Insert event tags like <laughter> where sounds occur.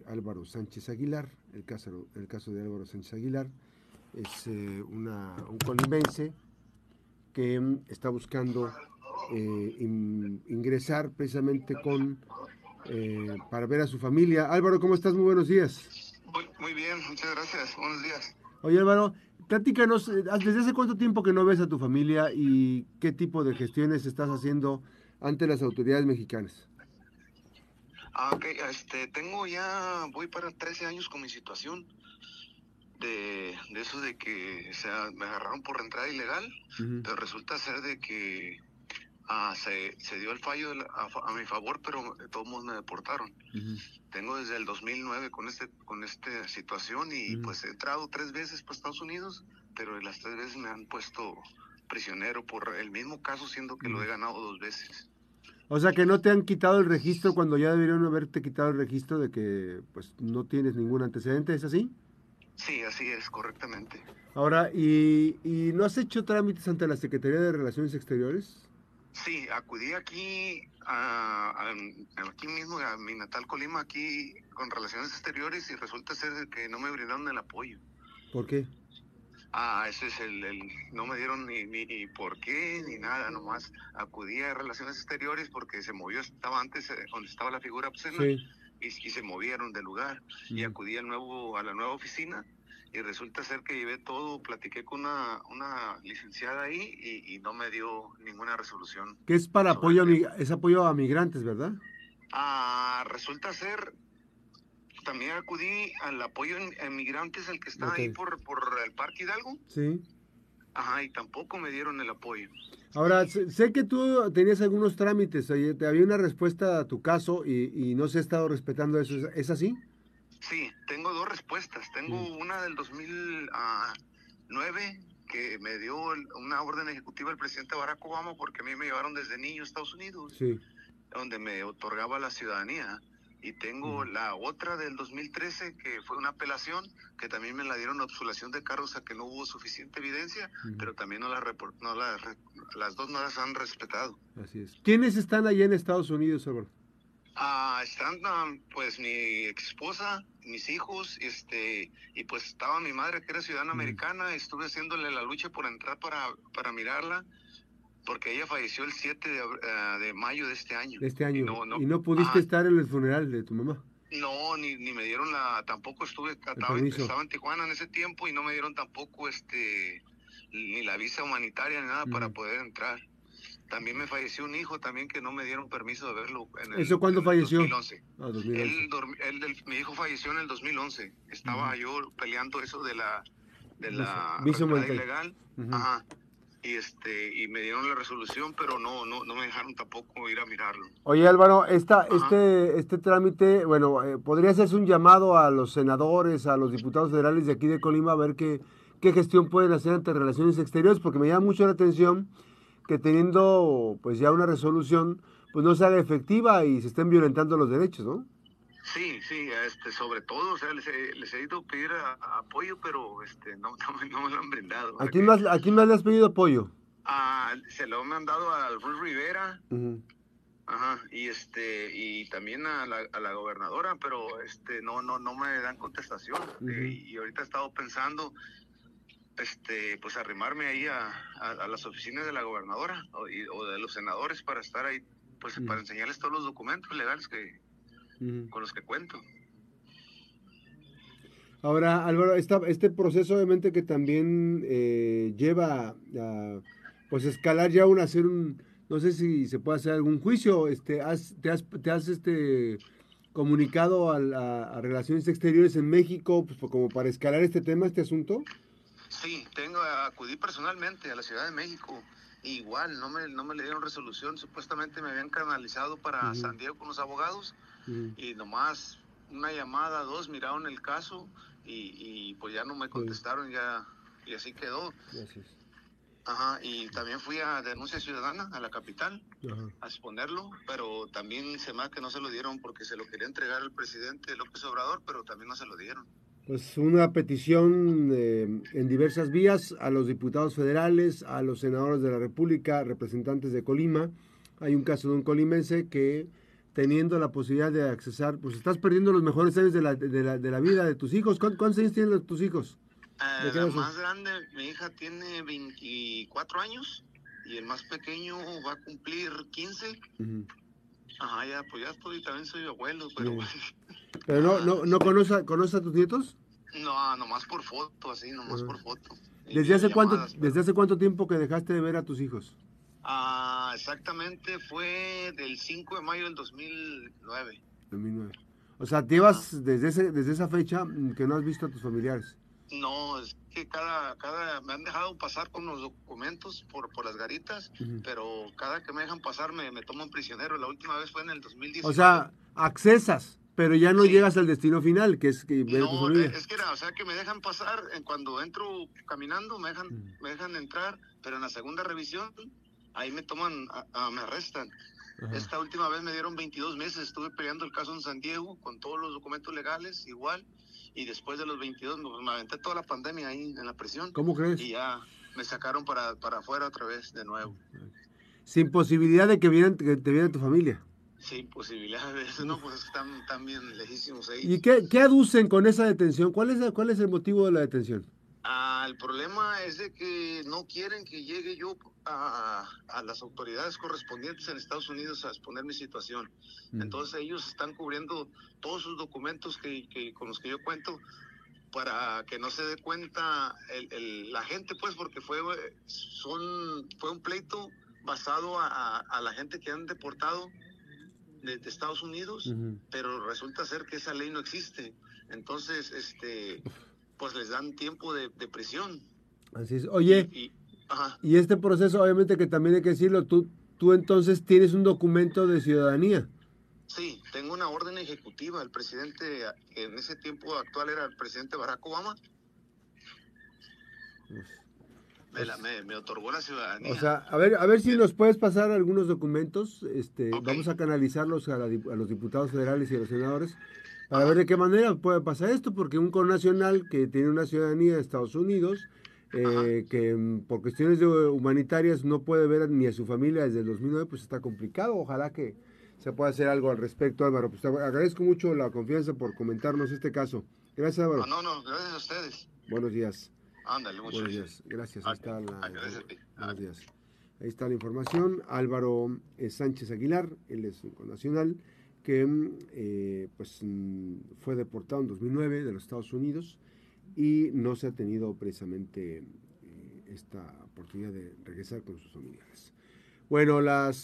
de Álvaro Sánchez Aguilar, el caso, el caso de Álvaro Sánchez Aguilar. Es eh, una, un colimense que mm, está buscando eh, ingresar precisamente con eh, para ver a su familia. Álvaro, ¿cómo estás? Muy buenos días. Muy, bien, muchas gracias. Buenos días. Oye, Álvaro, platícanos, ¿desde hace cuánto tiempo que no ves a tu familia y qué tipo de gestiones estás haciendo ante las autoridades mexicanas? Ah, ok, este, tengo ya, voy para 13 años con mi situación de, de eso de que sea, me agarraron por entrada ilegal, pero resulta ser de que ah, se, se, dio el fallo a, mi favor, pero de todos modos me deportaron. Tengo desde el 2009 con este con esta situación y pues he entrado tres veces para Estados Unidos, pero las tres veces me han puesto prisionero por el mismo caso, siendo que lo he ganado dos veces. O sea que no te han quitado el registro cuando ya debieron haberte quitado el registro de que pues no tienes ningún antecedente, ¿es así? Sí, así es, correctamente. Ahora, ¿y, ¿y no has hecho trámites ante la Secretaría de Relaciones Exteriores? Sí, acudí aquí, a, aquí mismo, a mi natal Colima, aquí con Relaciones Exteriores y resulta ser que no me brindaron el apoyo. ¿Por qué? Ah, ese es el, no me dieron ni, ni, por qué ni nada, nomás acudí a Relaciones Exteriores porque se movió, estaba antes eh, donde estaba la figura obscena y, se movieron del lugar y acudí al nuevo, a la nueva oficina y resulta ser que llevé todo, platiqué con una, una licenciada ahí y, no me dio ninguna resolución. ¿Qué es para apoyo, a, es apoyo a migrantes, verdad? Ah, resulta ser, también acudí al apoyo en, migrantes, el que está ahí por, por el Parque Hidalgo. Sí. Ajá, y tampoco me dieron el apoyo. Ahora, sé que tú tenías algunos trámites, te había una respuesta a tu caso y, y no se ha estado respetando eso, ¿es así? Sí, tengo dos respuestas. Tengo una del 2009 que me dio una orden ejecutiva del presidente Barack Obama porque a mí me llevaron desde niño a Estados Unidos, donde me otorgaba la ciudadanía. Y tengo la otra del 2013 que fue una apelación que también me la dieron obsulación de cargos a que no hubo suficiente evidencia, pero también no la, no la las dos no las han respetado. Así es. ¿Quiénes están allá en Estados Unidos, Álvaro? Ah, están pues mi ex esposa, mis hijos, este, y pues estaba mi madre que era ciudadana americana, estuve haciéndole la lucha por entrar para, para mirarla, porque ella falleció el 7 de, ah, de mayo de este año. De este año. ¿Y no, pudiste estar en el funeral de tu mamá? No, ni, ni me dieron la, tampoco estuve, estaba, estaba, en Tijuana en ese tiempo y no me dieron tampoco este, ni la visa humanitaria ni nada para poder entrar. También me falleció un hijo también que no me dieron permiso de verlo. En el, ¿Eso cuándo falleció? 2011. Ah, 2011. mi hijo falleció en el 2011. Estaba yo peleando eso de la de la ilegal. Ajá. Y este y me dieron la resolución, pero no no no me dejaron tampoco ir a mirarlo. Oye, Álvaro, esta este este trámite, bueno, eh, podría hacerse un llamado a los senadores, a los diputados federales de aquí de Colima a ver qué qué gestión pueden hacer ante relaciones exteriores, porque me llama mucho la atención que teniendo pues ya una resolución, pues no se haga efectiva y se estén violentando los derechos, ¿no? Sí, sí, este, sobre todo, o sea, les he, les he ido a pedir apoyo, pero este, no, <laughs> no, me lo han brindado. ¿A quién, más, ¿A quién más le has pedido apoyo? se lo han mandado al Ruiz Rivera, ajá, y este, y también a la, a la, gobernadora, pero este, no, no, no me dan contestación. Eh, y ahorita he estado pensando, este, pues arrimarme ahí a, las oficinas de la gobernadora o, de los senadores para estar ahí, pues para enseñarles todos los documentos legales que con los que cuento. Ahora, Álvaro, esta, este proceso obviamente que también eh, lleva a pues escalar ya un hacer un, no sé si se puede hacer algún juicio, este, has, te has, te has este comunicado a, a, Relaciones Exteriores en México, pues como para escalar este tema, este asunto. Sí, tengo, acudí personalmente a la Ciudad de México. Igual, no me, no me le dieron resolución. Supuestamente me habían canalizado para San Diego con los abogados. Y nomás una llamada, dos, miraron el caso y, pues ya no me contestaron, ya y así quedó. Ajá, y también fui a denuncia ciudadana a la capital a exponerlo, pero también se me que no se lo dieron porque se lo quería entregar al presidente López Obrador, pero también no se lo dieron pues una petición eh, en diversas vías a los diputados federales, a los senadores de la República, representantes de Colima. Hay un caso de un colimense que teniendo la posibilidad de accesar, pues estás perdiendo los mejores años de la, de la, de la vida de tus hijos. ¿Cuántos años tienen tus hijos? Eh, la más grande, mi hija tiene 24 años y el más pequeño va a cumplir 15. Ajá, ya, pues ya estoy, también soy abuelo, pero... ¿Pero <laughs> no, no, no conoce, conoce a tus nietos? No, nomás por foto, así, nomás por foto. ¿Desde hace, cuánto, ¿Desde hace cuánto tiempo que dejaste de ver a tus hijos? Ah, exactamente fue del 5 de mayo del 2009. 2009. O sea, llevas desde, ese, desde esa fecha que no has visto a tus familiares. No, es que cada, cada, me han dejado pasar con los documentos por, por las garitas, pero cada que me dejan pasar me, me toman prisionero. La última vez fue en el 2019. O sea, accesas, pero ya no llegas al destino final, que es que no, es que era, o sea, que me dejan pasar cuando entro caminando, me dejan, me dejan entrar, pero en la segunda revisión ahí me toman, me arrestan. Esta última vez me dieron 22 meses, estuve peleando el caso en San Diego con todos los documentos legales, igual, y después de los 22 pues, me aventé toda la pandemia ahí en la prisión. ¿Cómo crees? Y ya me sacaron para, para afuera otra vez de nuevo. Sin posibilidad de que, vieran, que te viera tu familia. Sin posibilidad de eso, no, pues están, están bien lejísimos ahí. ¿Y qué, qué, aducen con esa detención? ¿Cuál es, ¿Cuál es el motivo de la detención? Ah, el problema es de que no quieren que llegue yo a, a, las autoridades correspondientes en Estados Unidos a exponer mi situación. Mm. Entonces ellos están cubriendo todos sus documentos que, que, con los que yo cuento para que no se dé cuenta el, la gente, pues, porque fue, son, fue un pleito basado a, a la gente que han deportado de, Estados Unidos, pero resulta ser que esa ley no existe. Entonces, este pues les dan tiempo de, prisión. Así es. Oye, y, este proceso, obviamente que también hay que decirlo, tú, tú entonces tienes un documento de ciudadanía. Sí, tengo una orden ejecutiva. El presidente, en ese tiempo actual era el presidente Barack Obama, me, otorgó la ciudadanía. O sea, a ver, a ver si nos puedes pasar algunos documentos. Este, Vamos a canalizarlos a, a, los diputados federales y a los senadores para ver de qué manera puede pasar esto, porque un connacional que tiene una ciudadanía de Estados Unidos, eh, que mm, por cuestiones humanitarias no puede ver ni a su familia desde el 2009, pues está complicado. Ojalá que se pueda hacer algo al respecto, Álvaro. Pues te agradezco mucho la confianza por comentarnos este caso. Gracias, Álvaro. No, no, gracias a ustedes. Buenos días. Ándale, muchas Buenos días. Gracias. Ahí está la, buenos días. Ahí está la información. Álvaro eh, Sánchez Aguilar, él es un connacional que eh, pues, mm, fue deportado en 2009 de los Estados Unidos y no se ha tenido precisamente eh, esta oportunidad de regresar con sus familiares. Bueno, las